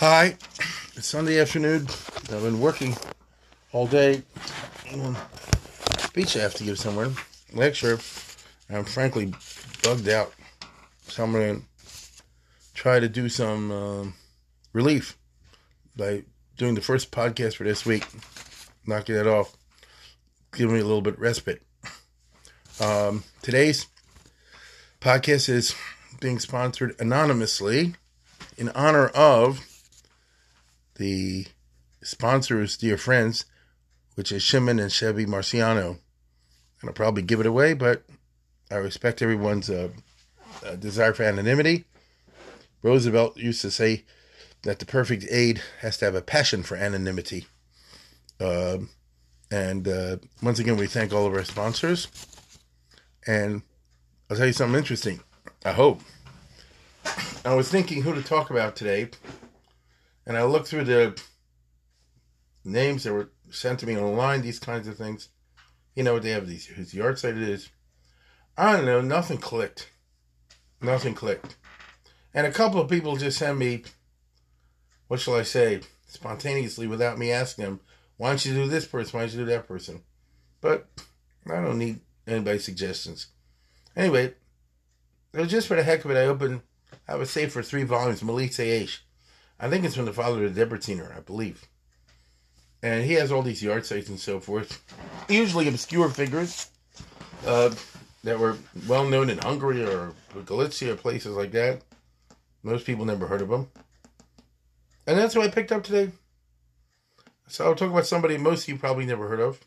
Hi, it's Sunday afternoon. I've been working all day. Speech I have to give somewhere. Lecture. I'm frankly bugged out. So I'm going to try to do some um, relief by doing the first podcast for this week. Knocking that off. Giving me a little bit respite. Um, today's podcast is being sponsored anonymously in honor of the sponsors, dear friends, which is Shimon and Chevy Marciano. And I'll probably give it away, but I respect everyone's uh, uh, desire for anonymity. Roosevelt used to say that the perfect aide has to have a passion for anonymity. Uh, and once again, we thank all of our sponsors. And I'll tell you something interesting. I hope. I was thinking who to talk about today, and I looked through the names that were sent to me online, these kinds of things. You know, they have these, whose yard site it is. I don't know, nothing clicked. Nothing clicked. And a couple of people just sent me, what shall I say, spontaneously without me asking them, why don't you do this person? Why don't you do that person? But I don't need anybody's suggestions. Anyway, it was just for the heck of it. I opened, I would say for three volumes, Malik Sayesh. I think it's from the father of the Debertiner, I believe. And he has all these yard sites and so forth, usually obscure figures uh, that were well known in Hungary or Galicia places like that. Most people never heard of them. And that's what I picked up today. So I'll talk about somebody most of you probably never heard of.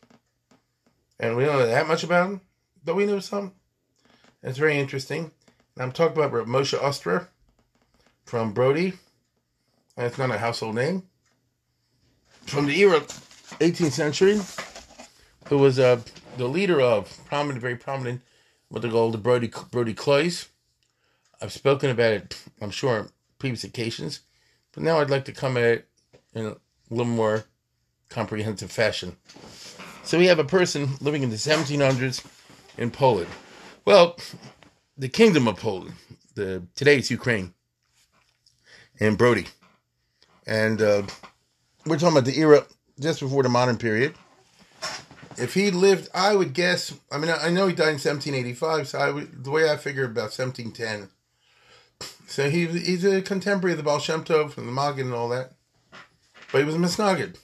And we don't know that much about him, but we know some. It's very interesting. And I'm talking about Moshe Ostrer from Brody. It's not a household name. From the era 18th century, who was uh, the leader of prominent, very prominent, what they call the Brody Brody Cloys. I've spoken about it, I'm sure, on previous occasions, but now I'd like to come at it in a little more comprehensive fashion. So we have a person living in the 1700s in Poland. Well, the Kingdom of Poland, the today's Ukraine, and Brody, and uh, we're talking about the era just before the modern period. If he lived, I would guess. I mean, I know he died in 1785, so I would, the way I figure about 1710. So he he's a contemporary of the Baal Shem Tov and the Maggid and all that, but he was a Misnagid.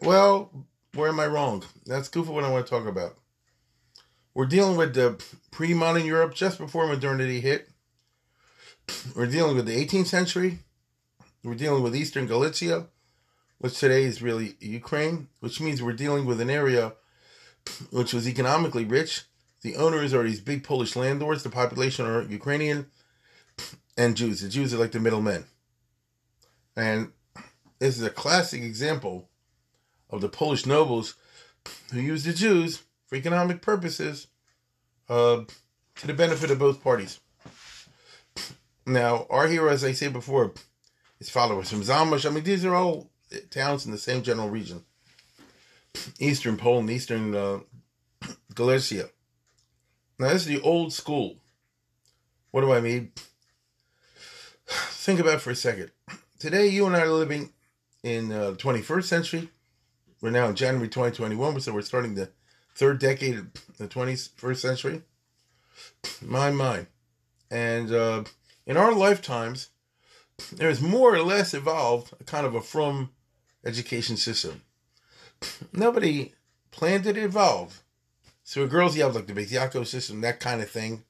Well, where am I wrong? That's goof what I want to talk about. We're dealing with the pre-modern Europe just before modernity hit. We're dealing with the 18th century. We're dealing with Eastern Galicia, which today is really Ukraine, which means we're dealing with an area which was economically rich. The owners are these big Polish landlords. The population are Ukrainian and Jews. The Jews are like the middlemen. And this is a classic example of the Polish nobles who used the Jews for economic purposes uh, to the benefit of both parties. Now, our hero, as I said before, his followers from Zamość. I mean, these are all towns in the same general region. Eastern Poland, Eastern uh, Galicia. Now, this is the old school. What do I mean? Think about for a second. Today, you and I are living in uh, the 21st century. We're now in January 2021, so we're starting the third decade of the 21st century. My, my. And uh, in our lifetimes, there's more or less evolved kind of a from education system. Nobody planned it to evolve. So girls, you have like the Yaakov system, that kind of thing.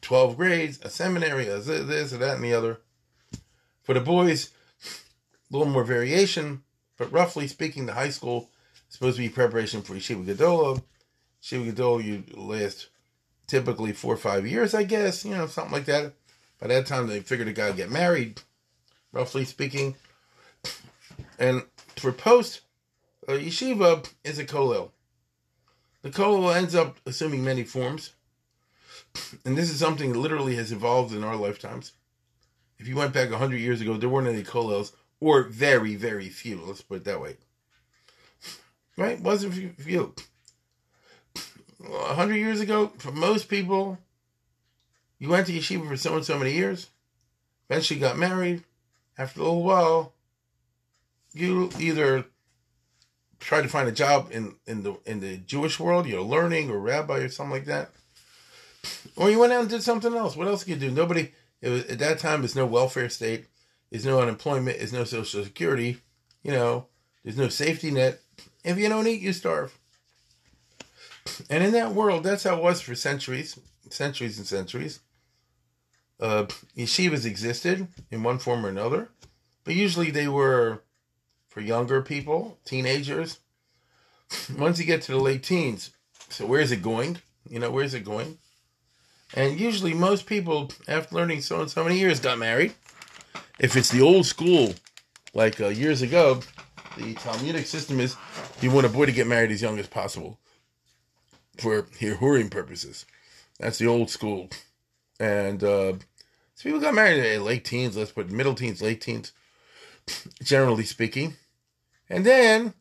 12 grades, a seminary, a this, or that, and the other. For the boys, a little more variation, but roughly speaking, the high school is supposed to be preparation for Yeshiva Gedola. Yeshiva Gedola, you last typically four or five years, I guess, you know, something like that. By that time, they figured a guy get married, roughly speaking. And for post, a yeshiva is a kollel. The kollel ends up assuming many forms. And this is something that literally has evolved in our lifetimes. If you went back 100 years ago, there weren't any kollels, or very, very few. Let's put it that way. Right? Wasn't few. 100 years ago, for most people, you went to yeshiva for so and so many years, eventually got married. After a little while, you either try to find a job in, in the in the Jewish world, you're learning or rabbi or something like that, or you went out and did something else. What else could you do? Nobody was, at that time. There's no welfare state. There's no unemployment. There's no social security. You know, there's no safety net. If you don't eat, you starve. And in that world, that's how it was for centuries, centuries and centuries. Uh, yeshivas existed in one form or another, but usually they were for younger people, teenagers. Once you get to the late teens, so where's it going? You know, where's it going? And usually, most people, after learning so and so many years, got married. If it's the old school, like uh, years ago, the Talmudic system is you want a boy to get married as young as possible for hirhurim purposes. That's the old school. And uh, so people got married in late teens, let's put middle teens, late teens, generally speaking. And then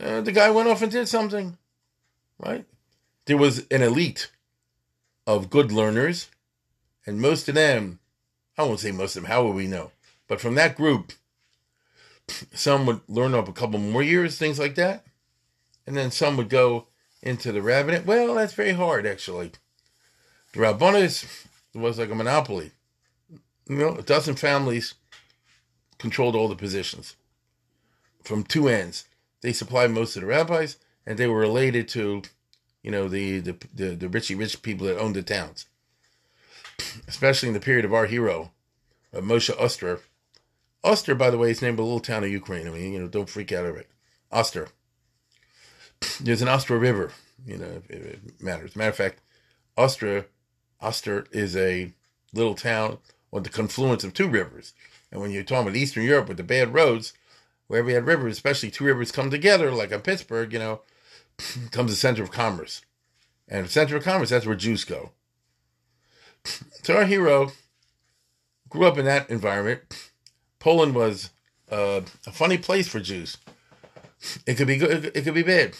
uh, the guy went off and did something, right? There was an elite of good learners, and most of them, I won't say most of them, how would we know? But from that group, some would learn up a couple more years, things like that. And then some would go into the rabbinate. Well, that's very hard, actually. The Rabbanis was like a monopoly. You know, a dozen families controlled all the positions from two ends. They supplied most of the rabbis, and they were related to, you know, the the the, the richy rich people that owned the towns. Especially in the period of our hero, uh, Moshe Oster. Oster, by the way, is named a little town of Ukraine. I mean, you know, don't freak out over it. Oster. There's an Oster River, you know, if it matters. Matter of fact, Oster, Oster is a little town on the confluence of two rivers. And when you're talking about Eastern Europe with the bad roads, wherever you had rivers, especially two rivers come together, like in Pittsburgh, you know, comes the center of commerce. And the center of commerce, that's where Jews go. So our hero grew up in that environment. Poland was uh, a funny place for Jews. It could be good, it could be bad.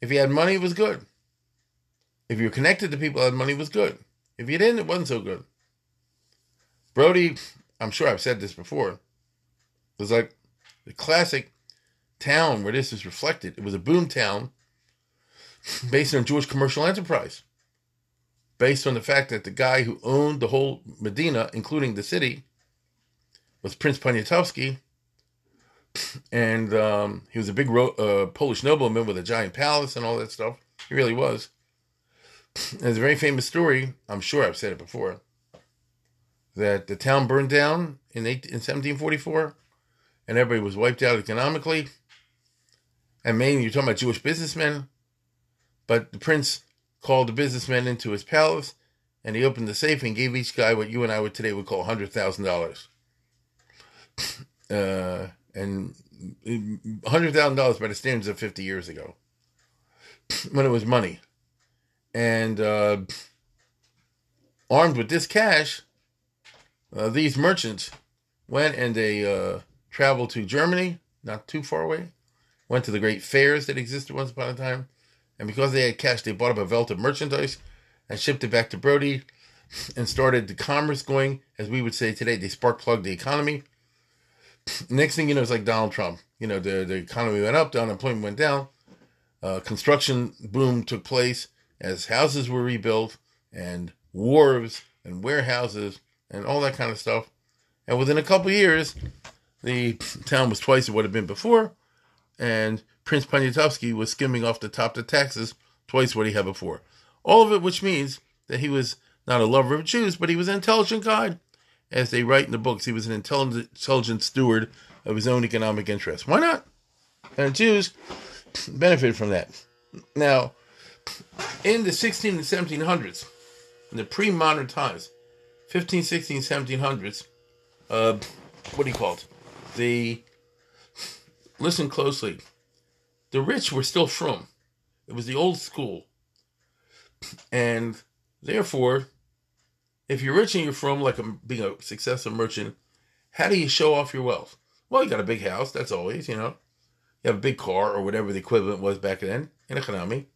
If you had money, it was good. If you were connected to people that had money, it was good. If you didn't, it wasn't so good. Brody, I'm sure I've said this before, was like the classic town where this is reflected. It was a boom town based on Jewish commercial enterprise, based on the fact that the guy who owned the whole Medina, including the city, was Prince Poniatowski, and um, he was a big ro- uh, Polish nobleman with a giant palace and all that stuff. He really was. There's a very famous story. I'm sure I've said it before. That the town burned down in, 18, in 1744, and everybody was wiped out economically. And mainly, you're talking about Jewish businessmen. But the prince called the businessmen into his palace, and he opened the safe and gave each guy what you and I would today would call hundred thousand dollars. Uh, and hundred thousand dollars by the standards of fifty years ago, when it was money, and uh, armed with this cash, uh, these merchants went and they uh, traveled to Germany, not too far away, went to the great fairs that existed once upon a time, and because they had cash, they bought up a belt of merchandise and shipped it back to Brody, and started the commerce going, as we would say today. They spark plugged the economy next thing you know, it's like Donald Trump. You know, the, the economy went up, the unemployment went down, uh, construction boom took place as houses were rebuilt, and wharves and warehouses and all that kind of stuff. And within a couple years, the town was twice what it had been before, and Prince Poniatowski was skimming off the top the taxes twice what he had before. All of it, which means that he was not a lover of Jews, but he was an intelligent guy as they write in the books, he was an intelligent, intelligent steward of his own economic interests. Why not? And Jews benefited from that. Now, in the 16 and 1700s, in the pre-modern times, 15, 16, 1700s, uh, what do you call it? The, listen closely, the rich were still from. It was the old school. And therefore, if you're rich and you're from, like a, being a successful merchant, how do you show off your wealth? Well, you got a big house, that's always, you know. You have a big car or whatever the equivalent was back then in economy.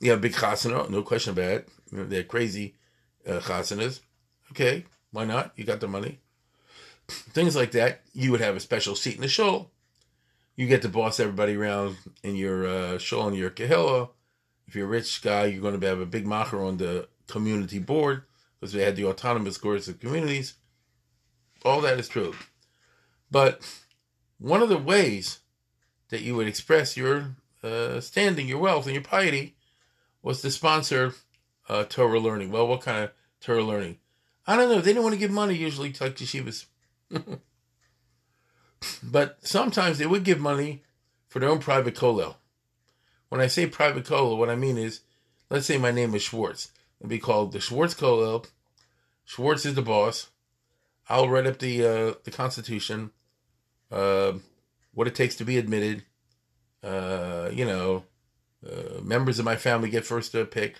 You have big chasana, no question about it. They're crazy uh, chasanas. Okay, why not? You got the money. Things like that. You would have a special seat in the show. You get to boss everybody around in your uh, show in your kahila. If you're a rich guy, you're going to have a big macher on the community board because they had the autonomous courts of communities. All that is true. But one of the ways that you would express your uh, standing, your wealth, and your piety was to sponsor uh, Torah learning. Well, what kind of Torah learning? I don't know. They didn't want to give money usually to like yeshivas. but sometimes they would give money for their own private kollel. When I say private kollel, what I mean is, let's say my name is Schwartz. It'd be called the Schwartz kollel. Schwartz is the boss. I'll write up the uh, the Constitution, uh, what it takes to be admitted. Uh, you know, uh, members of my family get first pick,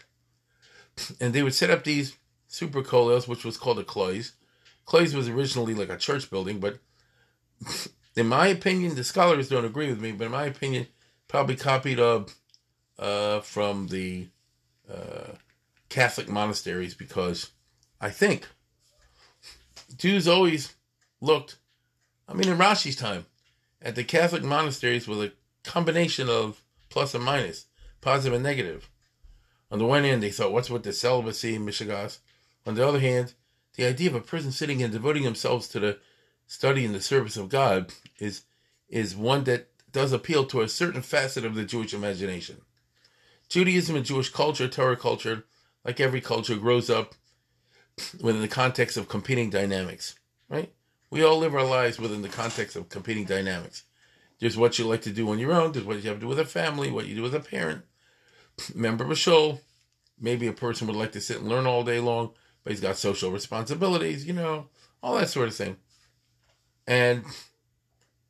and they would set up these super kollels, which was called a klois. Klois was originally like a church building, but in my opinion, the scholars don't agree with me. But in my opinion, probably copied of uh, from the uh, Catholic monasteries because I think Jews always looked, I mean, in Rashi's time, at the Catholic monasteries with a combination of plus and minus, positive and negative. On the one hand, they thought, what's with the celibacy Mishigas? On the other hand, the idea of a person sitting and devoting themselves to the study and the service of God is is one that does appeal to a certain facet of the Jewish imagination. Judaism and Jewish culture, Torah culture, like every culture, grows up within the context of competing dynamics, right? We all live our lives within the context of competing dynamics. There's what you like to do on your own, there's what you have to do with a family, what you do with a parent, member of a show. Maybe a person would like to sit and learn all day long, but he's got social responsibilities, you know, all that sort of thing. And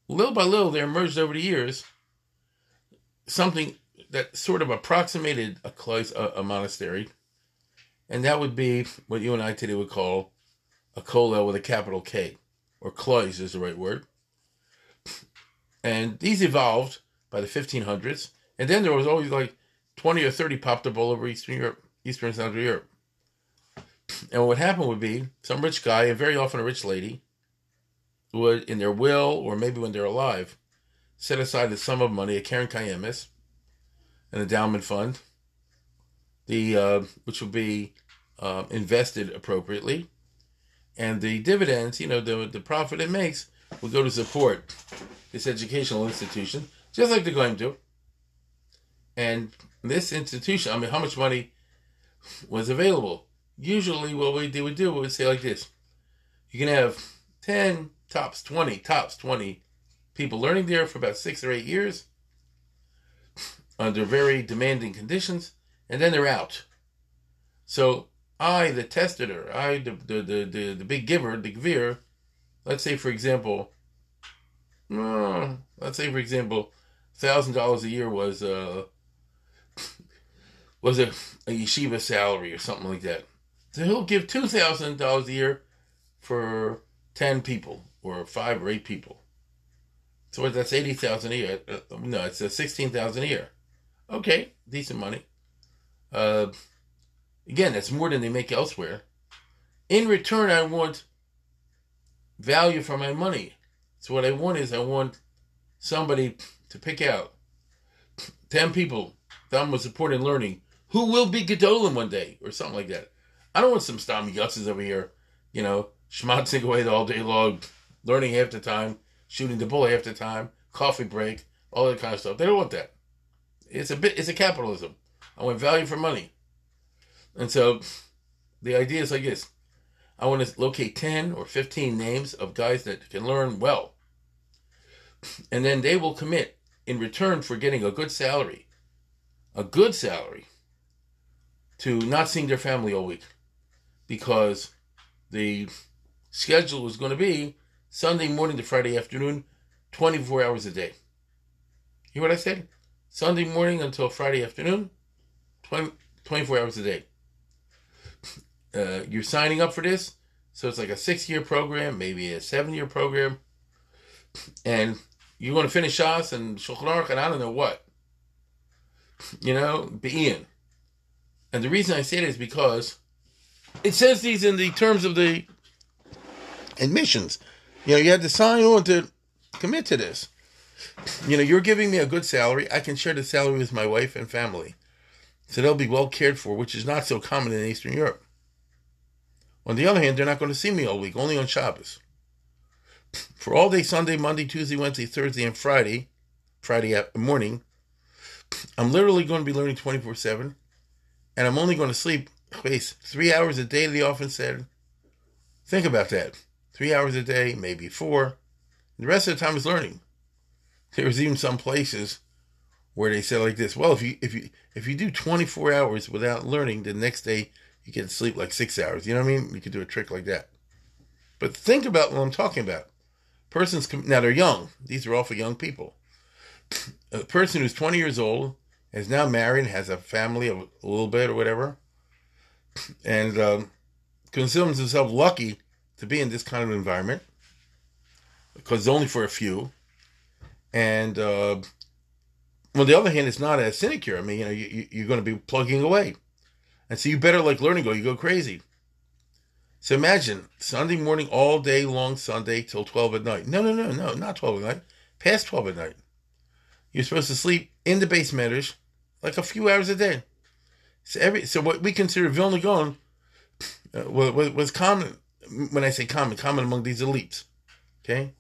little by little, there emerged over the years something that sort of approximated a, a, a monastery and that would be what you and I today would call a kollel with a capital K, or klois is the right word. And these evolved by the 1500s, and then there was always like 20 or 30 popped up all over Eastern Europe, Eastern and Central Europe. And what happened would be some rich guy, and very often a rich lady, would, in their will, or maybe when they're alive, set aside a sum of money, a Karen kayemis, an endowment fund, the uh, which will be uh, invested appropriately, and the dividends, you know, the the profit it makes will go to support this educational institution, just like they're going to. And this institution, I mean, how much money was available? Usually, what we do, we do, we would say like this: you can have ten tops, twenty tops, twenty people learning there for about six or eight years under very demanding conditions and then they're out. So I, the testator, I, the the the the, the big giver, the gvir, let's say for example, uh, let's say for example, thousand dollars a year was uh was a, a yeshiva salary or something like that. So he'll give two thousand dollars a year for ten people or five or eight people. So that's eighty thousand a year. Uh, no, it's a sixteen thousand a year. Okay, decent money. Uh, again, that's more than they make elsewhere. In return, I want value for my money. So what I want is I want somebody to pick out ten people that was supporting learning who will be Gedolim one day or something like that. I don't want some Stami Gusses over here, you know, schmatzing away all day long, learning half the time, shooting the bull half the time, coffee break, all that kind of stuff. They don't want that. It's a bit. It's a capitalism. I want value for money. And so the idea is like this I want to locate 10 or 15 names of guys that can learn well. And then they will commit in return for getting a good salary, a good salary, to not seeing their family all week, because the schedule was going to be Sunday morning to Friday afternoon, 24 hours a day. You Hear what I said? Sunday morning until Friday afternoon, 20, 24 hours a day. Uh, you're signing up for this, so it's like a six year program, maybe a seven year program, and you're going to finish Shas and Shulchan Aruch and I don't know what. You know, be in. And the reason I say it is because it says these in the terms of the admissions. You know, you had to sign on to commit to this. You know, you're giving me a good salary. I can share the salary with my wife and family. So they'll be well cared for, which is not so common in Eastern Europe. On the other hand, they're not going to see me all week, only on Shabbos. For all day Sunday, Monday, Tuesday, Wednesday, Thursday, and Friday, Friday morning, I'm literally going to be learning 24 7, and I'm only going to sleep, three hours a day, they often said. Think about that. Three hours a day, maybe four. The rest of the time is learning. There's even some places where they say like this, well, if you if you if you do 24 hours without learning, the next day you can sleep like six hours. You know what I mean? You could do a trick like that. But think about what I'm talking about. Persons now they're young. These are all for young people a person who's 20 years old is now married, and has a family of a little bit or whatever, and um, considers himself lucky to be in this kind of environment because it's only for a few. And uh, on the other hand, it's not a sinecure. I mean, you know, you, you're going to be plugging away, and so you better like learning go. You go crazy. So imagine Sunday morning all day long, Sunday till twelve at night. No, no, no, no, not twelve at night. Past twelve at night. You're supposed to sleep in the medrash like a few hours a day. So every so what we consider Vilna Gaon uh, was, was common. When I say common, common among these elites. Okay,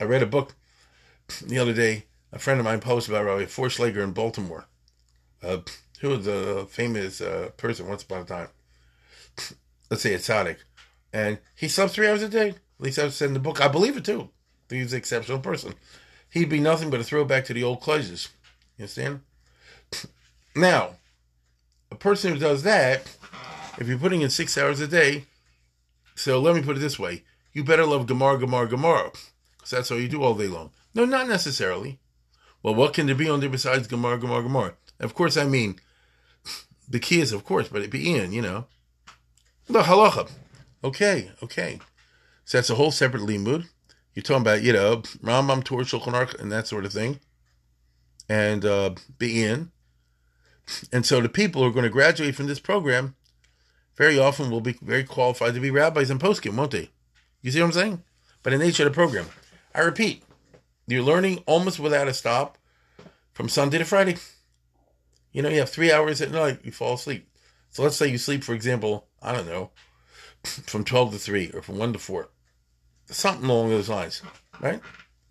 I read a book the other day. A friend of mine posted about Rabbi Forschlager in Baltimore, uh, who was a famous uh, person once upon a time. Let's say a tzaddik, and he slept three hours a day. At least I said in the book. I believe it too. He's an exceptional person he'd be nothing but a throwback to the old clothes. You understand? Now, a person who does that, if you're putting in six hours a day, so let me put it this way: you better love Gemara, Gemara, Gemara, because that's all you do all day long. No, not necessarily. Well, what can there be on there besides Gemara, Gemara, Gemara? Of course, I mean the key is, of course, but it be in, you know. The halacha. Okay, okay. So that's a whole separate limud. You're talking about, you know, Rambam, Torah, Shulchan Aruch, and that sort of thing, and uh, be in. And so the people who are going to graduate from this program very often will be very qualified to be rabbis and poskim, won't they? You see what I'm saying? By the nature of the program. I repeat, you're learning almost without a stop from Sunday to Friday. You know, you have three hours at night, you fall asleep. So let's say you sleep, for example, I don't know, from 12 to 3 or from 1 to 4 something along those lines, right?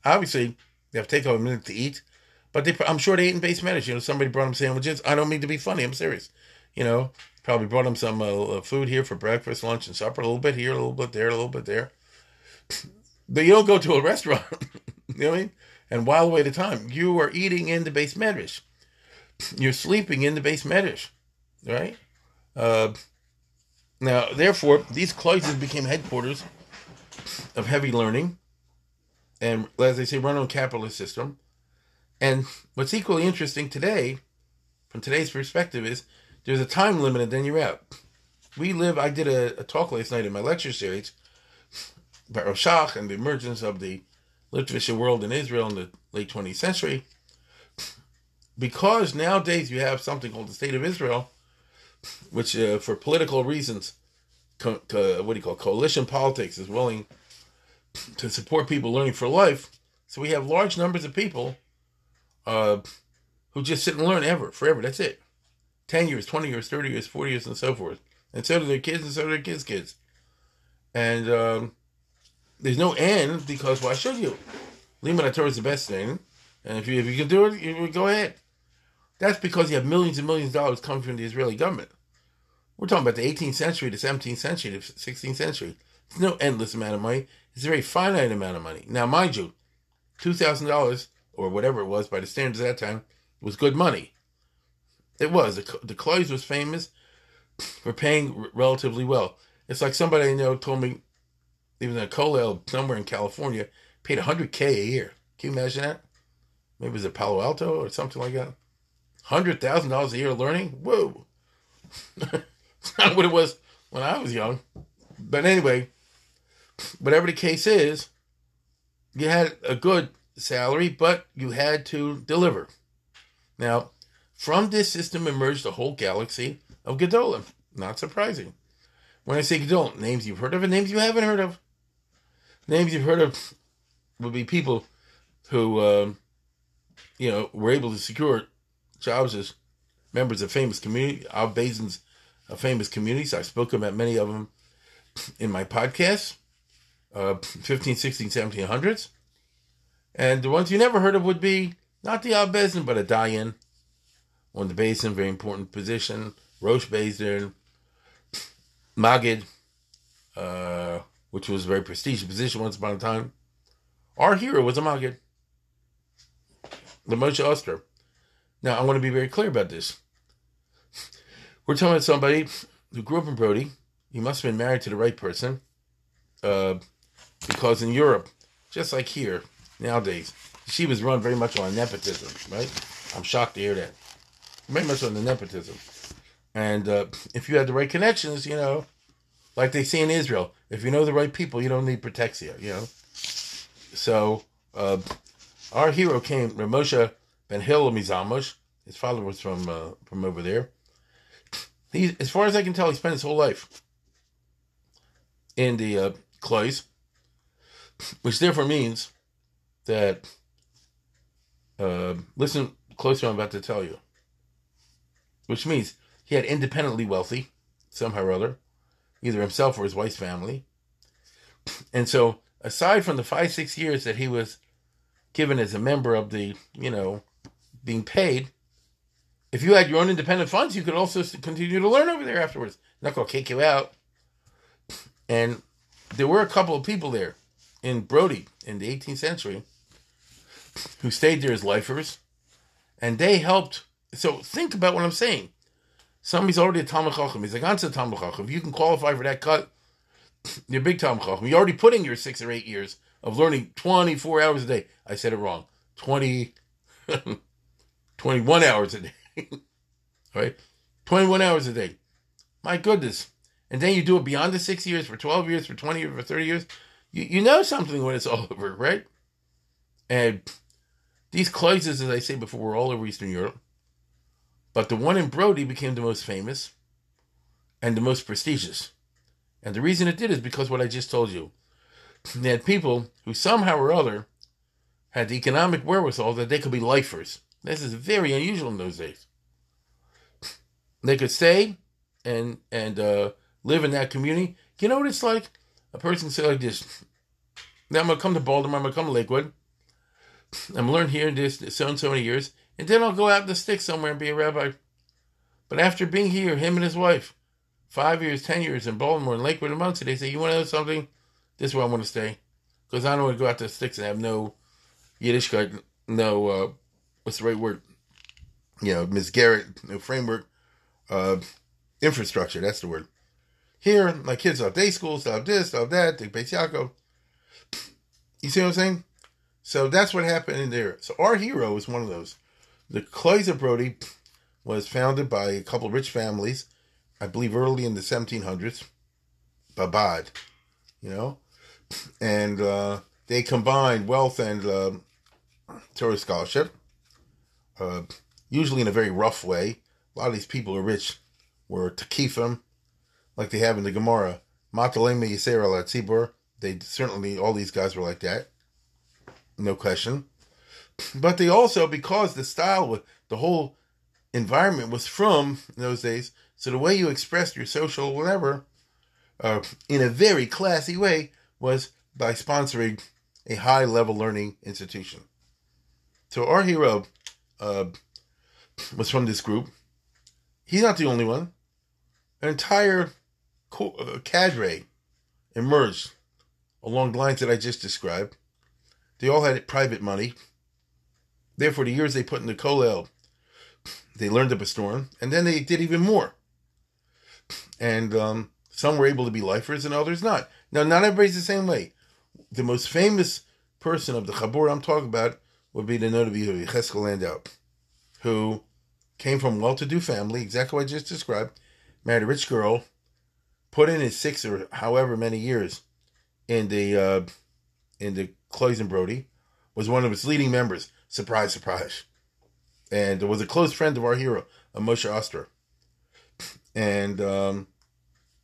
Obviously, you have to take a minute to eat, but they, I'm sure they ate in beis medrash. You know, somebody brought them sandwiches. I don't mean to be funny. I'm serious. You know, probably brought them some uh, uh, food here for breakfast, lunch, and supper. A little bit here, a little bit there, a little bit there. But you don't go to a restaurant. you know what I mean? And while away the time, you are eating in the beis medrash. You're sleeping in the beis medrash, right? Uh, now, therefore, these cloisters became headquarters of heavy learning, and as they say, run on capitalist system. And what's equally interesting today, from today's perspective, is there's a time limit and then you're out. We live, I did a, a talk last night in my lecture series about Roshach and the emergence of the Litvish world in Israel in the late 20th century. Because nowadays you have something called the State of Israel, which uh, for political reasons, co- co- what do you call it? coalition politics is willing to support people learning for life. So we have large numbers of people uh, who just sit and learn ever, forever. That's it. 10 years, 20 years, 30 years, 40 years, and so forth. And so do their kids, and so do their kids' kids. And um, there's no end because why should you? Limud Torah is the best thing. And if you, if you can do it, you go ahead. That's because you have millions and millions of dollars coming from the Israeli government. We're talking about the 18th century, the 17th century, the 16th century. There's no endless amount of money. It's a very finite amount of money. Now, mind you, two thousand dollars or whatever it was by the standards of that time was good money. It was. The, the Cloys was famous for paying relatively well. It's like somebody I know told me, even a Kollel somewhere in California paid 100K a year. Can you imagine that? Maybe it was at Palo Alto or something like that. $100,000 a year learning? Whoa. it's not what it was when I was young. But anyway, whatever the case is, you had a good salary, but you had to deliver. Now, from this system emerged a whole galaxy of Gedolim. Not surprising. When I say Gedolim, names you've heard of and names you haven't heard of. Names you've heard of would be people who, um, you know, were able to secure jobs as members of famous community, our basins of famous communities. I've spoken about many of them in my podcast, uh, 15, 16, 1700s. And the ones you never heard of would be not the Al but a Dayan on the basin, very important position. Rosh Bezin, Magid, uh, which was a very prestigious position once upon a time. Our hero was a Magid, the Moshe Oster. Now, I want to be very clear about this. We're talking about somebody who grew up in Brody. He must have been married to the right person. Uh, because in Europe, just like here nowadays, she was run very much on nepotism, right? I'm shocked to hear that. Very much on the nepotism. And uh, if you had the right connections, you know, like they say in Israel, if you know the right people, you don't need protection, you know. So uh, our hero came, Ramosha Ben Hillel Mizamosh. His father was from uh, from over there. He, as far as I can tell, he spent his whole life in the uh, Cloys, which therefore means that. Uh, listen close to what I'm about to tell you. Which means he had independently wealthy, somehow or other, either himself or his wife's family. And so, aside from the five, six years that he was given as a member of the, you know, being paid, if you had your own independent funds, you could also continue to learn over there afterwards. Not to kick you out. And there were a couple of people there in Brody in the 18th century who stayed there as lifers, and they helped. So think about what I'm saying. Somebody's already a Talmud Chacham. He's like, I'm a Talmud Chacham. If you can qualify for that cut, you're a big Talmud Chacham. You're already put in your six or eight years of learning 24 hours a day. I said it wrong. 20, 21 hours a day. right? 21 hours a day. My goodness. And then you do it beyond the six years, for 12 years, for 20 years, for 30 years. You, you know something when it's all over, right? And these closes, as I say before, were all over Eastern Europe. But the one in Brody became the most famous and the most prestigious. And the reason it did is because what I just told you. They had people who somehow or other had the economic wherewithal that they could be lifers. This is very unusual in those days. They could stay and and uh, live in that community. You know what it's like? A person say like this. Now I'm gonna come to Baltimore, I'm gonna come to Lakewood. I'm gonna learn here this so and so many years, and then I'll go out in the sticks somewhere and be a rabbi. But after being here, him and his wife, five years, ten years in Baltimore and Lakewood and Monsey, they say, You wanna know something? This is where I want to stay. Because I don't want to go out to the sticks and have no Yiddishkeit, no uh, what's the right word? You know, misgeret, no framework, uh, infrastructure. That's the word. Here, my kids have day school, have this, have that, take Beis Yaakov. You see what I'm saying? So that's what happened in there. So our hero is one of those. The Kloiser Brody was founded by a couple rich families, I believe early in the 1700s, Babad, you know, and uh, they combined wealth and uh, scholarship, uh, usually in a very rough way. A lot of these people who are rich, were takifim, like they have in the Gemara. Matalema Yisrael Tzibur. They certainly, all these guys were like that. No question. But they also, because the style, the whole environment was from those days, so the way you expressed your social whatever uh, in a very classy way was by sponsoring a high level learning institution. So our hero uh, was from this group. He's not the only one. An entire uh, cadre emerged along the lines that I just described. They all had private money. Therefore, the years they put in the Kolel, they learned up a storm, and then they did even more. And um, Some were able to be lifers and others not. Now, not everybody's the same way. The most famous person of the Chabur I'm talking about would be the Notabi Cheskel Landau, who came from well-to-do family, exactly what I just described, married a rich girl, put in his six or however many years in the uh, in the Cloyes and Brody, was one of its leading members. Surprise, surprise. And was a close friend of our hero, Moshe Oster. And um,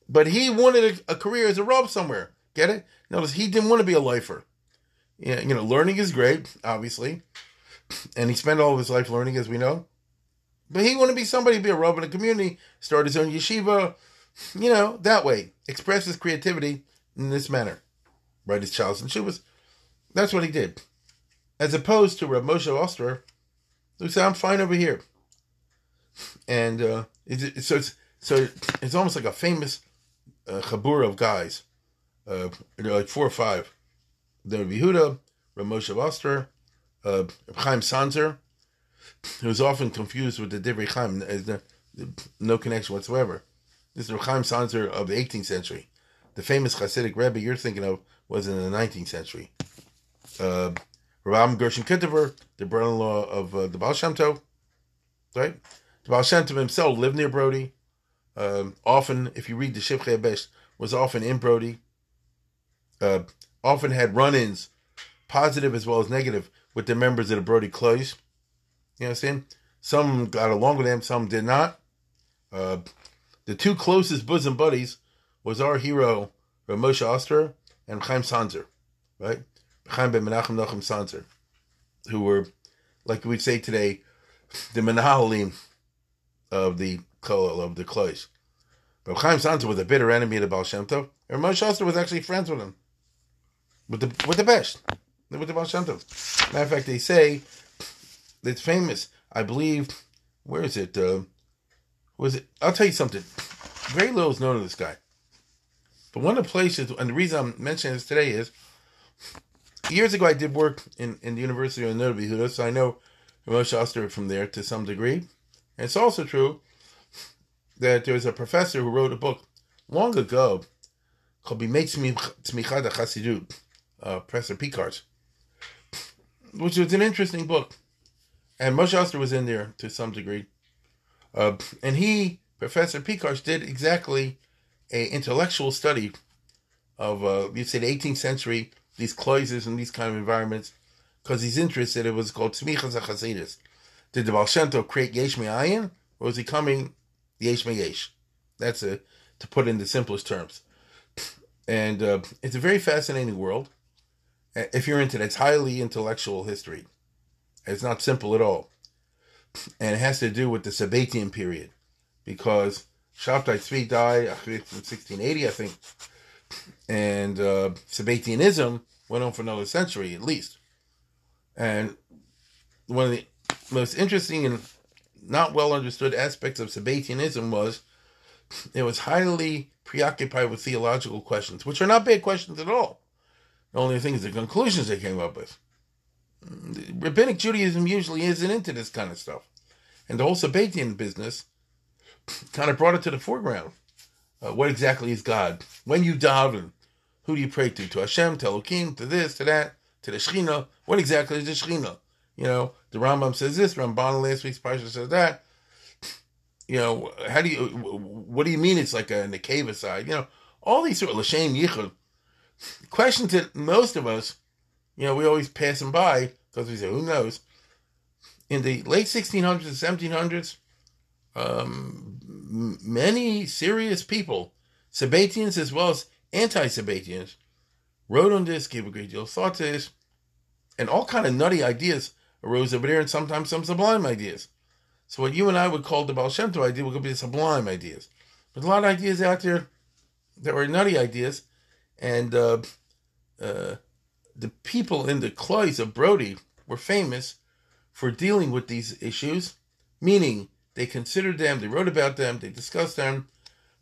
but he wanted a, a career as a rob somewhere. Get it? Notice he didn't want to be a lifer. Yeah, you know, learning is great, obviously, and he spent all of his life learning, as we know. But he wanted to be somebody, be a rob in a community, start his own yeshiva, you know, that way, express his creativity in this manner. Write his chalice and shuvas. That's what he did, as opposed to Rav Moshe Oster, who said, "I'm fine over here." And uh, it's, so it's so it's almost like a famous uh, chabur of guys, uh, like four or five. There would be Huda, Rav Moshe Oster, uh, Chaim Sanzer, who was often confused with the Divrei Chaim, as the, no connection whatsoever. This is Rav Chaim Sanzer of the 18th century. The famous Hasidic Rebbe you're thinking of was in the 19th century. Uh, Rav Gershon Kittiver, the brother-in-law of uh, the Baal Shem Tov, right? The Baal Shem Tov himself lived near Brody. Um, often, if you read the Shivchei Besh, was often in Brody. Uh, often had run-ins, positive as well as negative, with the members of the Brody Cloys. You know what I'm saying? Some got along with them, some did not. Uh, the two closest bosom buddies was our hero, Rav Moshe Oster and Chaim Sanzer, right? Chaim ben Menachem Nachum Sanzer, who were, like we'd say today, the Menahalim of the of the Klois. But Chaim Sanzer was a bitter enemy of the Baal Shem Tov, and Moshe Oster was actually friends with him, with the with the best, with the Baal Shem Tov. Matter of fact, they say it's famous. I believe, where is it? Uh, was it? I'll tell you something. Very little is known of this guy. But one of the places, and the reason I'm mentioning this today is, years ago I did work in, in the University of Notre Dame, so I know Moshe Oster from there to some degree. And it's also true that there was a professor who wrote a book long ago called Bimei Tzmichad HaChasidut, uh, Professor Piekarz, which was an interesting book. And Moshe Oster was in there to some degree. Uh, and he, Professor Piekarz, did exactly a intellectual study of, uh, you say, the 18th century, these cloisters and these kind of environments, because he's interested. It was called Tzmichas HaChasidus. Did the Baal Shem Tov create Yesh Me'ayin, or was he coming Yesh Me'yesh? That's a, to put in the simplest terms. And uh, it's a very fascinating world. If you're into that, it's highly intellectual history. It's not simple at all. And it has to do with the Sabbatian period, because Shabtai Tzvi died in 1680, I think, and uh, went on for another century at least. And one of the most interesting and not well understood aspects of Sabbatianism was it was highly preoccupied with theological questions, which are not bad questions at all. The only thing is the conclusions they came up with. Rabbinic Judaism usually isn't into this kind of stuff. And the whole Sabbatian business kind of brought it to the foreground. Uh, what exactly is God? When you daven, who do you pray to? To Hashem, to Elohim, to this, to that, to the Shechina. What exactly is the Shechina? You know, the Rambam says this, Ramban last week's parsha says that. You know, how do you, what do you mean it's like a Nekeva side? You know, all these sort of Lashem Yichud questions that most of us, you know, we always pass them by because we say, who knows? In the late 1600s and 1700s, um, many serious people, Sabbatians as well as anti-Sabbatians, wrote on this, gave a great deal of thought to this, and all kind of nutty ideas arose over there, and sometimes some sublime ideas. So what you and I would call the Baal Shem Tov idea would be the sublime ideas. But a lot of ideas out there that were nutty ideas, and uh, uh, the people in the Cloys of Brody were famous for dealing with these issues, meaning they considered them, they wrote about them, they discussed them,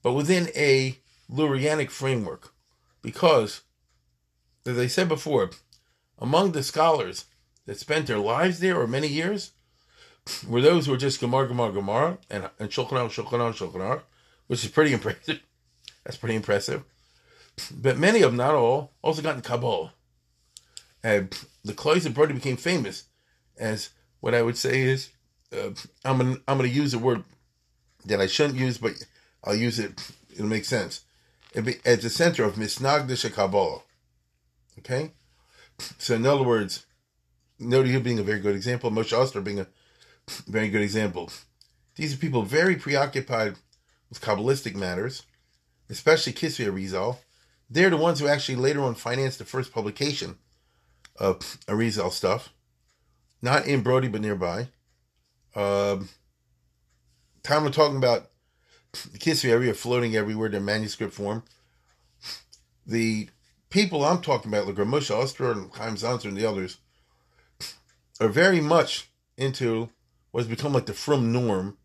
but within a Lurianic framework. Because, as I said before, among the scholars that spent their lives there or many years were those who were just Gemara, Gemara, Gemara, and, and Shulchan Aruch, Shulchan Aruch, Shulchan Aruch, which is pretty impressive. That's pretty impressive. But many of them, not all, also got in Kabbalah. And the Kloiser Brody became famous as what I would say is uh, I'm gonna I'm gonna use a word that I shouldn't use, but I'll use it. It'll make sense. At the center of Misnagdish Kabbalah. Okay, so in other words, Nodi being a very good example, Moshe Oster being a very good example. These are people very preoccupied with Kabbalistic matters, especially Kisvei Arizal. They're the ones who actually later on financed the first publication of Arizal stuff. Not in Brody, but nearby. Um, time we're talking about the Kisvei Ari floating everywhere in manuscript form. The people I'm talking about, like Moshe Oster and Chaim Sanzer and the others, are very much into what's become like the from norm,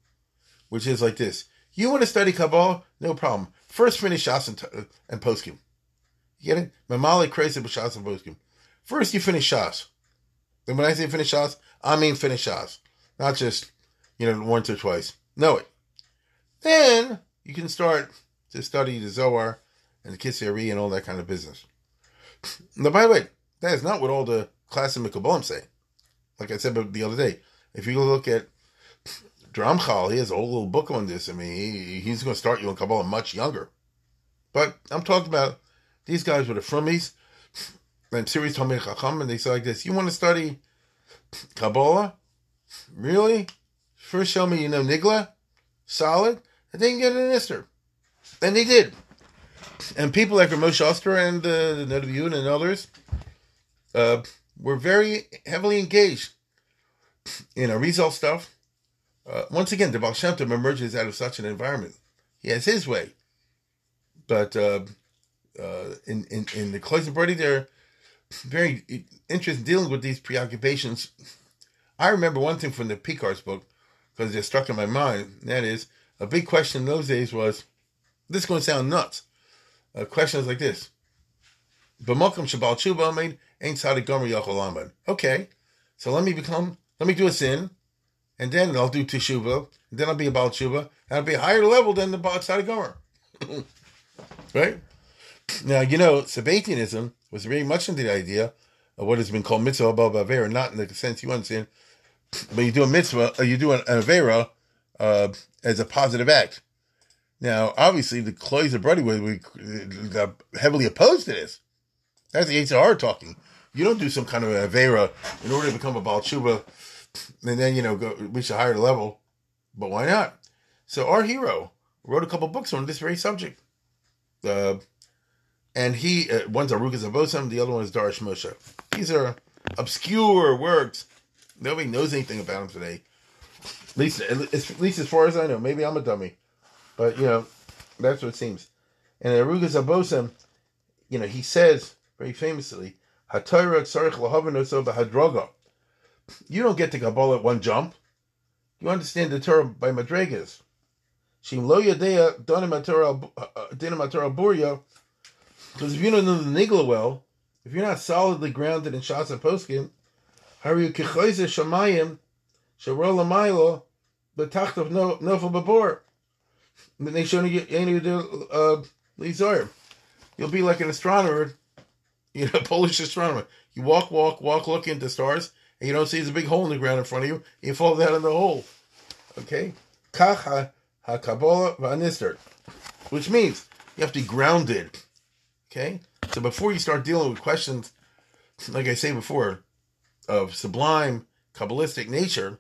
which is like this. You want to study Kabbalah? No problem. First finish Shas and, and Poskim. You get it? Mamali crazy with Shas and Poskim. First you finish Shas. And when I say finish Shas, I mean finish Shas. Not just, you know, once or twice. Know it. Then you can start to study the Zohar and the Kisari and all that kind of business. Now, by the way, that is not what all the classic Kabbalah say. Like I said the other day, if you look at Dramchal, he has a whole little book on this. I mean, he, he's going to start you in Kabbalah much younger. But I'm talking about these guys were the Frumies and series Talmid Chacham, and they say like this: You want to study Kabbalah? Really? First, show me you know Nigla, solid, and then get an Ister. And they did. And people like Moshe Oster and uh, the Nodaviyun and others uh, were very heavily engaged in Arizal stuff. Uh, once again, the Baal Shem Tov emerges out of such an environment. He has his way. But uh, uh, in, in, in the Kloiser Brody, they're very interested in dealing with these preoccupations. I remember one thing from the Piekarz's book, because it struck in my mind. That is, a big question in those days was, this is going to sound nuts. A question is like this. B'mokum shabal tshuva made ain't tzaddik gomer yachol Okay, so let me become, let me do a sin, and then I'll do teshuva, and then I'll be a bal tshuva, and I'll be a higher level than the tzaddik gomer. right? Now, you know, Sabbatianism was very much into the idea of what has been called mitzvah above avera, not in the sense you want understand, but you do a mitzvah, uh, you do an, an avera uh, as a positive act. Now, obviously, the Klois of Brody were heavily opposed to this. That's the HR talking. You don't do some kind of a avera in order to become a Baal Tshuva and then, you know, go reach a higher level. But why not? So our hero wrote a couple books on this very subject. Uh, and he uh, one's Arugas Habosem, the other one is Darash Moshe. These are obscure works. Nobody knows anything about them today. At least, at least as far as I know. Maybe I'm a dummy, but you know, that's what it seems. And Arugas Habosem, you know, he says very famously, "Hatayra tzarich lahavanoso b'hadroga." You don't get to Kabbalah at one jump. You understand the Torah by Torah burya because if you don't know the Nigla well, if you're not solidly grounded in Shas and Poskim, Hari Kichoize Shamayim, the Tacht of Nofel Babor. They show you any do uh. You'll be like an astronomer, you know, Polish astronomer. You walk, walk, walk, look into stars, and you don't see there's a big hole in the ground in front of you, you fall down in the hole. Okay? Kach ha Kabbalah v'anister. Which means you have to be grounded Okay? So before you start dealing with questions, like I say before, of sublime Kabbalistic nature,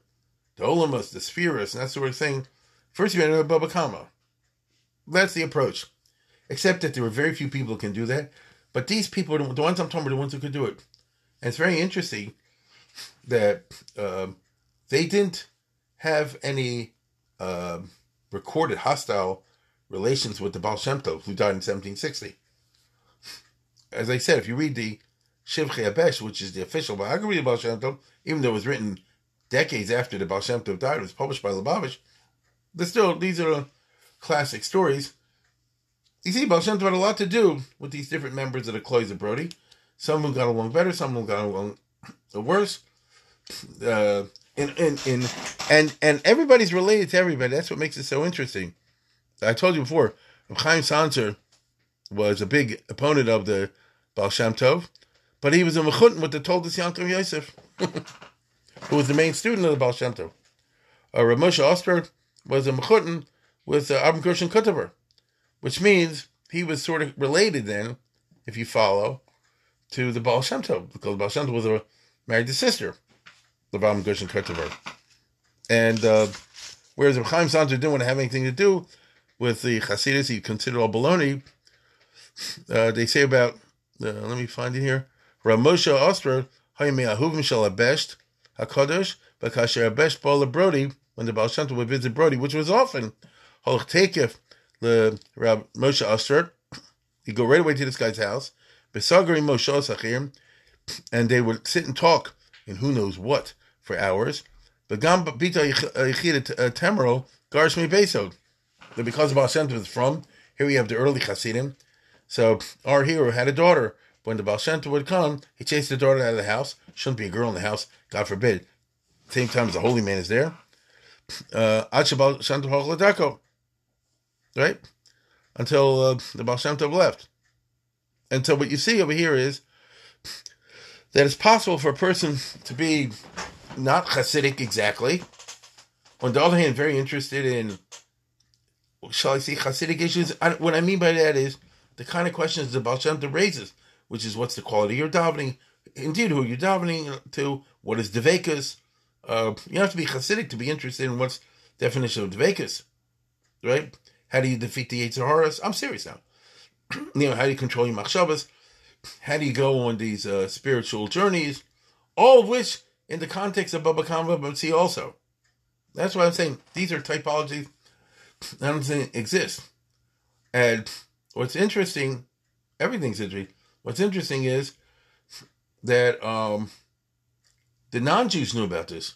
the Olamus, the Spheres, and that sort of thing, first you got to know Baba Kama. That's the approach. Except that there were very few people who can do that. But these people, the ones I'm talking about, are the ones who could do it. And it's very interesting that uh, they didn't have any uh, recorded hostile relations with the Baal Shem Tov, who died in 1760 as I said, if you read the Shivchei HaBesht, which is the official biography of Baal Shem Tov, even though it was written decades after the Baal Shem Tov died, it was published by Lubavitch, but still, these are classic stories. You see, Baal Shem Tov had a lot to do with these different members of the of Brody. Some of them got along better, some of them got along worse. Uh, in, in, in, and, and everybody's related to everybody. That's what makes it so interesting. I told you before, Chaim Sanzer was a big opponent of the Baal Shem Tov, but he was a mechutin with the Toldos Yankov Yosef, who was the main student of the Baal Shem Tov. Uh, Rav Moshe Oster was a mechutin with uh, Abram Gershon Kutover, which means he was sort of related then, if you follow, to the Baal Shem Tov, because Baal Shem Tov was a, married to sister of Abram Gershon Kutover. And uh, whereas Chaim Sanzer didn't want to have anything to do with the Hasidus, he considered all baloney. Uh, they say about, uh, let me find it here. Rav Moshe Oster, Hayim Ahuvim Shal Abesht, HaKadosh, Bakasher Abesht Bala Brody, when the Baal would visit Brody, which was often, Holch Tekef, the Rav Moshe Oster, he'd go right away to this guy's house, Besagari Moshe Sachir, and they would sit and talk in who knows what for hours. But Gam Bita Yichid uh, uh, Temero, Garshmi Besod. But because Baal Shem is from, here we have the early Hasidim. So our hero had a daughter. When the Baal would come, he chased the daughter out of the house. Shouldn't be a girl in the house, God forbid. Same time as the holy man is there. Uh, right? Until uh, the Baal Shem Tov left. And so what you see over here is that it's possible for a person to be not Hasidic exactly. On the other hand, very interested in, shall I say, Hasidic issues. I, what I mean by that is the kind of questions the Baal Shem Tov raises, which is what's the quality of your davening, indeed, who are you're davening to, what is Devekus. Uh, you have to be Hasidic to be interested in what's definition of Devekus, right? How do you defeat the Yetzer? I'm serious now. you know, how do you control your machshavas? How do you go on these uh, spiritual journeys? All of which, in the context of Baba Kama, see also. That's why I'm saying these are typologies I don't think exist. And what's interesting, everything's interesting. What's interesting is that um, the non-Jews knew about this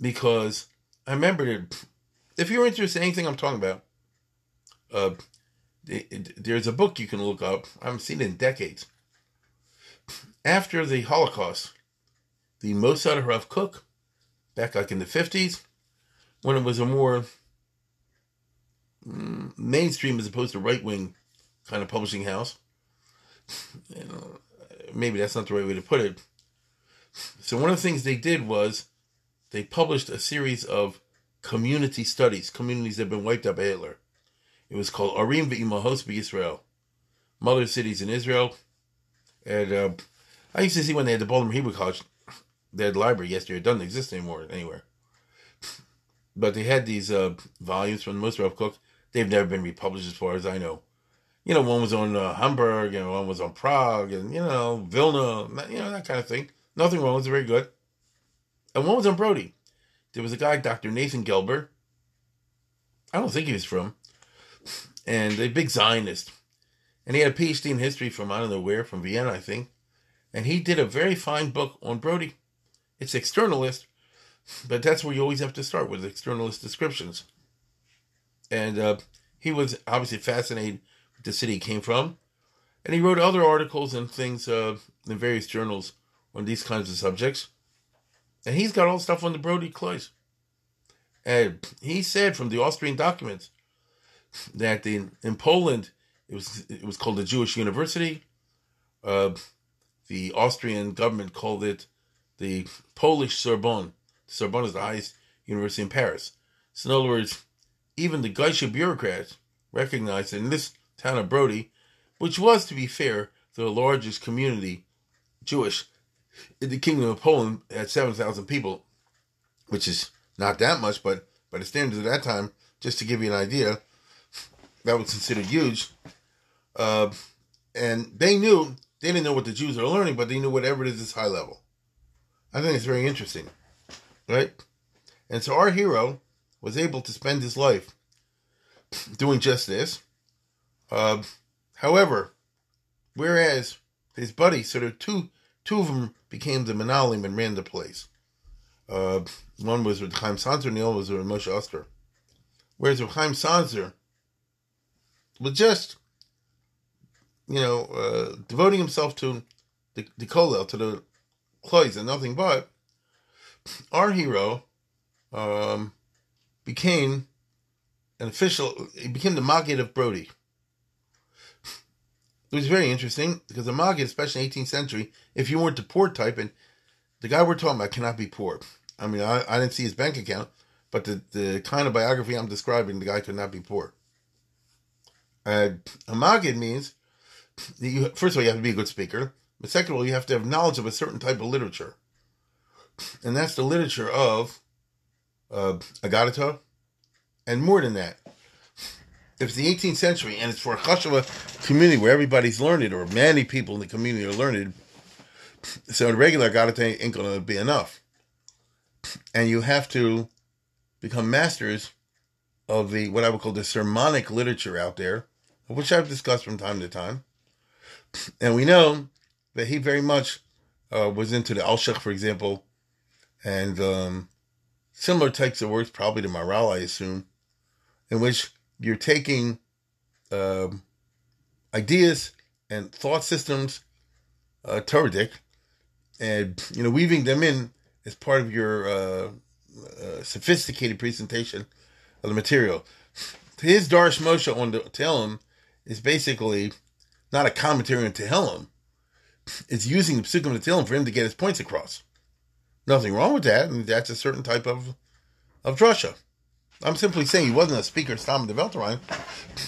because I remember that if you're interested in anything I'm talking about, uh, there's a book you can look up. I haven't seen it in decades. After the Holocaust, the Mossad Rav Kook, back like in the 50s, when it was a more mm, mainstream as opposed to right wing kind of publishing house. You know, maybe that's not the right way to put it. So one of the things they did was they published a series of community studies, communities that have been wiped out by Hitler. It was called Arim Ve'imahos Israel, Mother Cities in Israel. And uh, I used to see when they had the Baltimore Hebrew College, they had library yesterday. It doesn't exist anymore anywhere. But they had these uh, volumes from the Mossad Rav Kook. They've never been republished as far as I know. You know, one was on uh, Hamburg, and one was on Prague, and, you know, Vilna, you know, that kind of thing. Nothing wrong. It's very good. And one was on Brody. There was a guy, Dr. Nathan Gelber. I don't think he was from and a big Zionist. And he had a PhD in history from I don't know where, from Vienna, I think. And he did a very fine book on Brody. It's externalist, but that's where you always have to start with externalist descriptions. And uh, he was obviously fascinated with the city he came from. And he wrote other articles and things uh, in various journals on these kinds of subjects. And he's got all stuff on the Brody Clois. And he said from the Austrian documents that in, in Poland it was it was called the Jewish University. Uh, the Austrian government called it the Polish Sorbonne. Sorbonne is the highest university in Paris. So in other words, even the goyishe bureaucrats recognized that in this town of Brody, which was to be fair the largest community Jewish in the Kingdom of Poland, seven thousand people, which is not that much, but by the standards of that time, just to give you an idea, that was considered huge. Uh, and they knew, they didn't know what the Jews are learning, but they knew whatever it is is high level. I think it's very interesting, right? And so our hero was able to spend his life doing just this. Uh, however, whereas his buddy, sort of two two of them became the Menalim and ran the place. Uh, one was with Chaim Sanzer, and the other was with Moshe Oster. Whereas with Chaim Sanzer, was just, you know, uh, devoting himself to the, the Kolel, to the Klois and nothing but, our hero um, became an official, he became the Maggid of Brody. It was very interesting because the Maggid, especially in 18th century, if you weren't the poor type, and the guy we're talking about cannot be poor. I mean, I, I didn't see his bank account, but the, the kind of biography I'm describing, the guy could not be poor. Uh, a Maggid means, you, first of all, you have to be a good speaker, but second of all, you have to have knowledge of a certain type of literature. And that's the literature of uh, Agadata, and more than that. If it's the 18th century and it's for a Chashava community where everybody's learned, or many people in the community are learned, so the regular Agadata ain't going to be enough. And you have to become masters of the what I would call the sermonic literature out there, which I've discussed from time to time. And we know that he very much uh, was into the Alshich, for example, and um, similar types of works, probably to Maharal, I assume, in which you're taking uh, ideas and thought systems, uh, Toradic, and you know weaving them in as part of your uh, uh, sophisticated presentation of the material. His Darash Moshe on the Tehillim is basically not a commentary on Tehillim. It's using the Psukim of Tehillim for him to get his points across. Nothing wrong with that, and that's a certain type of of drasha. I'm simply saying he wasn't a speaker Stam de Welterine.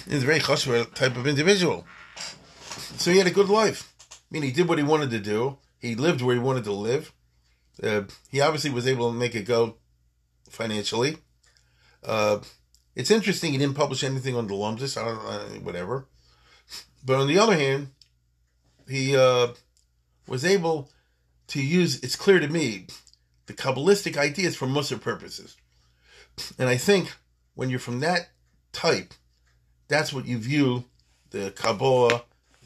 He's a very chashuv type of individual. So he had a good life. I mean, he did what he wanted to do. He lived where he wanted to live. Uh, he obviously was able to make it go financially. Uh, it's interesting he didn't publish anything on the Lumdis, I don't know, whatever. But on the other hand, he uh, was able to use, it's clear to me, the Kabbalistic ideas for Musar purposes. And I think when you're from that type, that's what you view the Kabbalah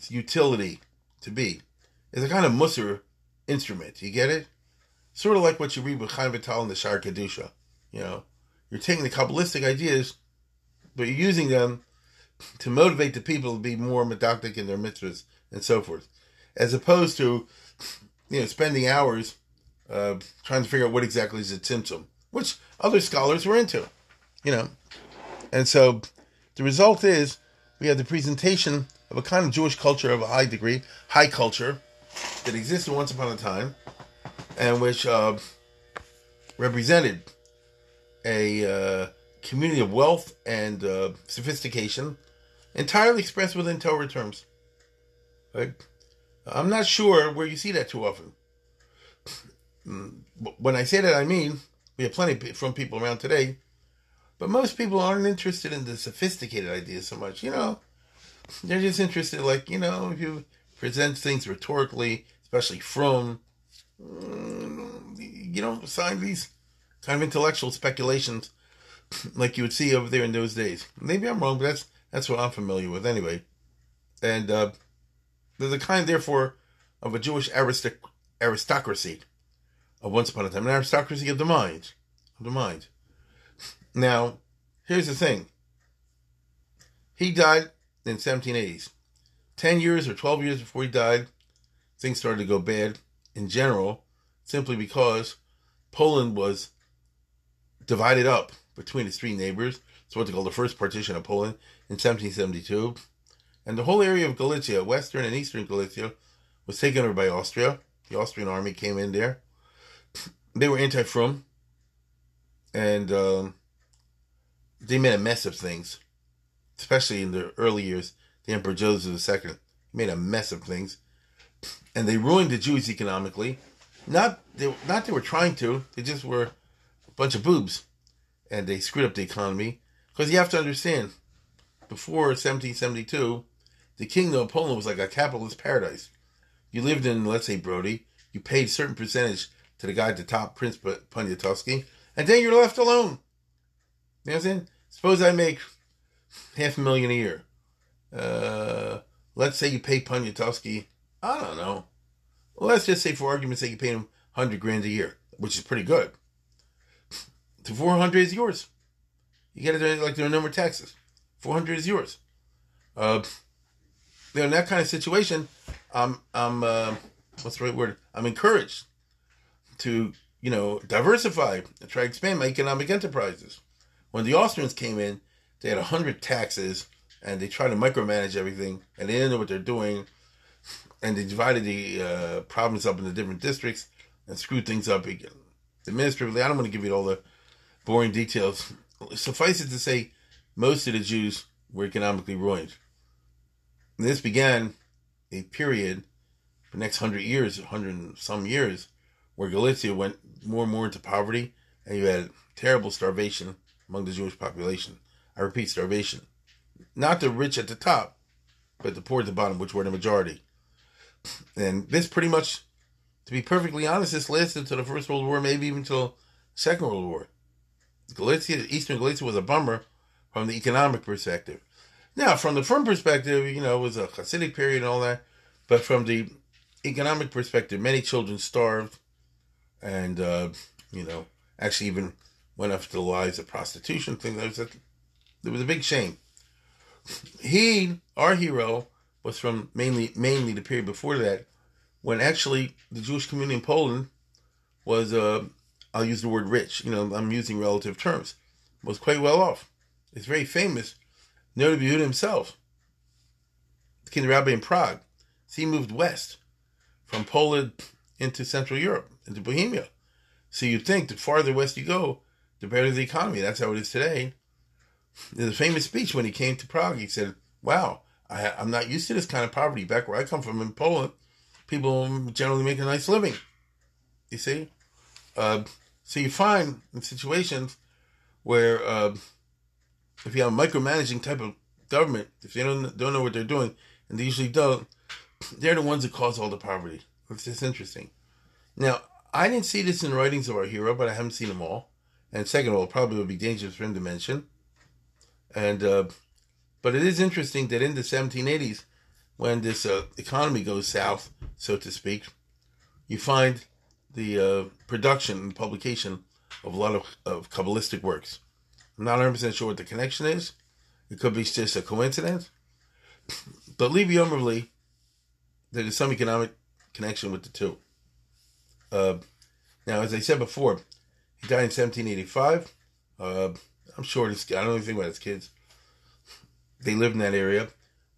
utility to be. It's a kind of Musar instrument. You get it? Sort of like what you read with Chaim Vital in the Shar Kedusha. You know, you're taking the Kabbalistic ideas, but you're using them to motivate the people to be more medoctic in their mitzvahs and so forth, as opposed to, you know, spending hours uh, trying to figure out what exactly is a tzimtzum which other scholars were into, you know. And so the result is we have the presentation of a kind of Jewish culture of a high degree, high culture, that existed once upon a time, and which uh, represented a uh, community of wealth and uh, sophistication, entirely expressed within Torah terms. Right? I'm not sure where you see that too often. Mm, when I say that, I mean we have plenty from people around today, but most people aren't interested in the sophisticated ideas so much. You know, they're just interested, like you know, if you present things rhetorically, especially from, you know, sign these kind of intellectual speculations like you would see over there in those days. Maybe I'm wrong, but that's that's what I'm familiar with anyway. And uh, there's a kind, therefore, of a Jewish aristoc- aristocracy of once upon a time, an aristocracy of the mind, of the mind. Now, here's the thing. He died in 1780s. 10 years or 12 years before he died, things started to go bad in general, simply because Poland was divided up between its three neighbors. It's what they call the first partition of Poland in 1772. And the whole area of Galicia, western and eastern Galicia, was taken over by Austria. The Austrian army came in there they were anti-Frum, and um, they made a mess of things, especially in the early years. The Emperor Joseph II made a mess of things, and they ruined the Jews economically. Not they, not they were trying to. They just were a bunch of boobs, and they screwed up the economy. Because you have to understand, before 1772, the kingdom of Poland was like a capitalist paradise. You lived in, let's say, Brody. You paid certain percentage to the guy the top, Prince Poniatowski, and then you're left alone. You know what I'm saying? Suppose I make half a million a year. Uh, let's say you pay Poniatowski, I don't know. Let's just say for argument's sake you pay him 100 grand a year, which is pretty good. To 400 is yours. You get it like there are no more taxes. 400 is yours. Uh, you know, in that kind of situation, I'm, I'm, uh, what's the right word? I'm encouraged to, you know, diversify and try to expand my economic enterprises. When the Austrians came in, they had 100 taxes and they tried to micromanage everything, and they didn't know what they're doing, and they divided the uh, province up into different districts and screwed things up again. Administratively, I don't want to give you all the boring details. Suffice it to say, most of the Jews were economically ruined. And this began a period, the next hundred years, hundred and some years, where Galicia went more and more into poverty, and you had terrible starvation among the Jewish population. I repeat, starvation. Not the rich at the top, but the poor at the bottom, which were the majority. And this pretty much, to be perfectly honest, this lasted until the First World War, maybe even until Second World War. Galicia, Eastern Galicia was a bummer from the economic perspective. Now, from the firm perspective, you know, it was a Hasidic period and all that, but from the economic perspective, many children starved, and uh, you know, actually even went after the lives of prostitution. Things like that. There was a big shame. He, our hero, was from mainly mainly the period before that, when actually the Jewish community in Poland was, uh, I'll use the word rich. You know, I'm using relative terms. Was quite well off. It's very famous. Noda Yehuda himself, the king rabbi in Prague, so he moved west from Poland into Central Europe, into Bohemia. So you'd think the farther west you go, the better the economy. That's how it is today. There's a famous speech when he came to Prague. He said, Wow, I, am not used to this kind of poverty. Back where I come from in Poland, people generally make a nice living. You see? Uh, so you find in situations where uh, if you have a micromanaging type of government, if they don't don't know what they're doing, and they usually don't, they're the ones that cause all the poverty. It's just interesting. Now, I didn't see this in the writings of our hero, but I haven't seen them all. And second of all, probably would be dangerous for him to mention. And uh, but it is interesting that in the 1780s, when this uh, economy goes south, so to speak, you find the uh, production and publication of a lot of, of Kabbalistic works. I'm not 100% sure what the connection is. It could be just a coincidence. But leave Yomerly, there is some economic connection with the two. Uh, now, as I said before, he died in 1785. Uh, I'm sure this, I don't know anything about his kids. They lived in that area.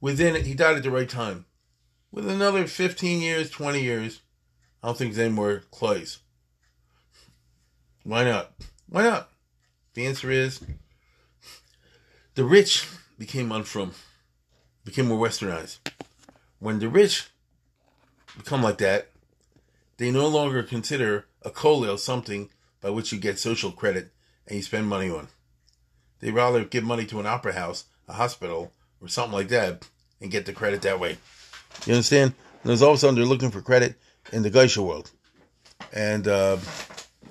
Within it, he died at the right time. With another 15 years, 20 years, I don't think there's any more Klois. Why not? Why not? The answer is the rich became unfrom, became more westernized. When the rich become like that, they no longer consider a kollel something by which you get social credit and you spend money on. They rather give money to an opera house, a hospital, or something like that and get the credit that way. You understand? And there's all of a sudden they're looking for credit in the goyishe world. And uh,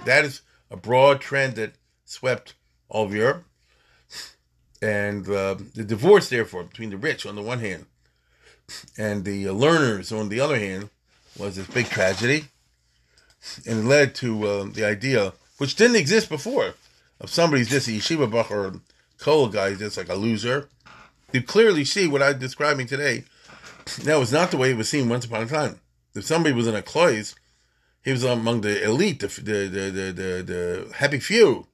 that is a broad trend that swept all of Europe. And uh, the divorce, therefore, between the rich on the one hand and the learners on the other hand was this big tragedy. And it led to uh, the idea, which didn't exist before, of somebody's just a yeshiva bach or kollel guy, just like a loser. You clearly see what I'm describing today. That was not the way it was seen once upon a time. If somebody was in a cloise, he was among the elite, the the the the, the, the happy few.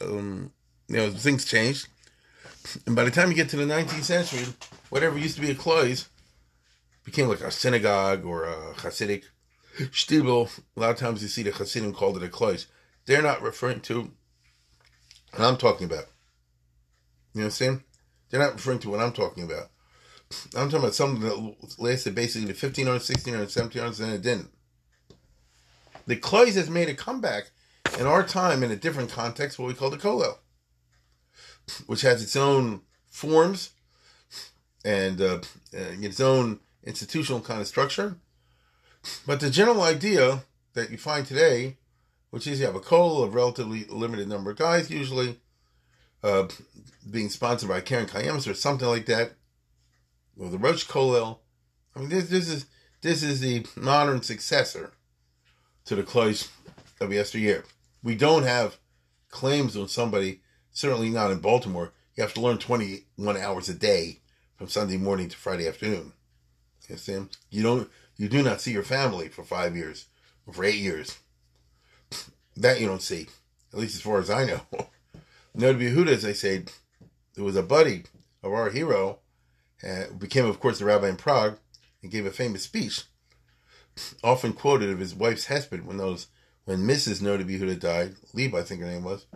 Um, you know, things changed, and by the time you get to the 19th century, whatever used to be a cloise became like a synagogue or a Hasidic shtibel. A lot of times you see the Hasidim called it a cloise. They're not referring to what I'm talking about. You know what I'm saying? They're not referring to what I'm talking about. I'm talking about something that lasted basically the 1500s, 1600s, 1700s, and it didn't. The Klois has made a comeback in our time in a different context, what we call the kollel, which has its own forms and uh, its own institutional kind of structure. But the general idea that you find today, which is you have a kollel of relatively limited number of guys, usually uh, being sponsored by Keren Kayemis or something like that, or the Rosh Kollel. I mean, this this is this is the modern successor to the Klois of yesteryear. We don't have claims on somebody, certainly not in Baltimore. You have to learn 21 hours a day from Sunday morning to Friday afternoon. You understand? You don't, you do not see your family for five years or for eight years. That you don't see, at least as far as I know. Noda Yehuda, as I said, there was a buddy of our hero uh, became, of course, a rabbi in Prague and gave a famous speech, often quoted of his wife's husband when those when Mrs. Noda Yehuda died, Lieb, I think her name was.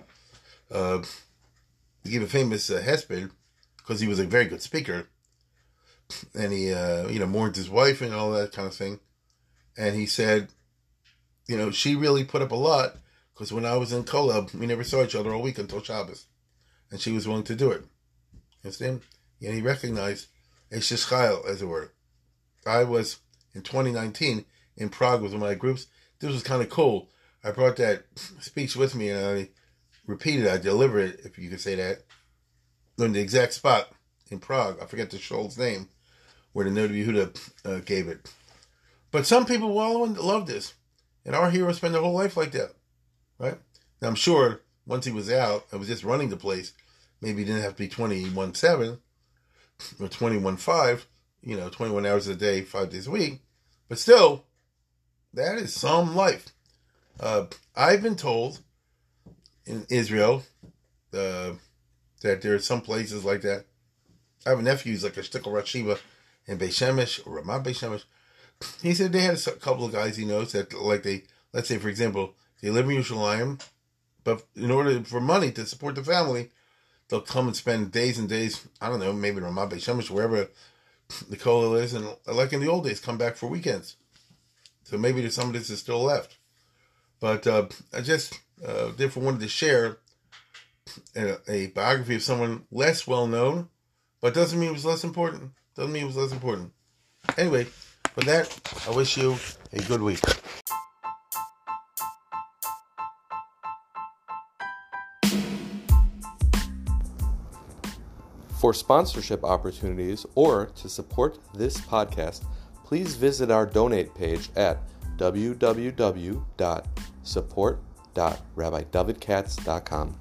Uh, he gave a famous uh, hesped because he was a very good speaker, and he, uh, you know, mourned his wife and all that kind of thing. And he said, you know, she really put up a lot because when I was in Kolob, we never saw each other all week until Shabbos, and she was willing to do it. You understand? And he recognized a shishchayil, as it were. I was in 2019 in Prague with one of my groups. This was kind of cool. I brought that speech with me and I repeated. I delivered it, if you could say that, in the exact spot in Prague. I forget the shul's name where the Noda Yehuda uh, gave it. But some people will love this. And our hero spent their whole life like that. Right? Now, I'm sure once he was out, I was just running the place. Maybe he didn't have to be 21 7 or 21 5, you know, 21 hours a day, five days a week. But still, that is some life. Uh, I've been told in Israel uh, that there are some places like that. I have a nephew who's like a shtickle Rashiva in Beishemesh or Ramat Beishemesh. He said they had a couple of guys he knows that, like they, let's say, for example, they live in Yerushalayim, but in order for money to support the family, they'll come and spend days and days. I don't know, maybe in Ramat Beishemesh, wherever the kollel is, and like in the old days, come back for weekends. So maybe some of this is still left. But uh, I just uh, therefore wanted to share a, a, biography of someone less well known, but doesn't mean it was less important. Doesn't mean it was less important. Anyway, with that, I wish you a good week. For sponsorship opportunities or to support this podcast, please visit our donate page at www.support.rabbidavidkatz.com.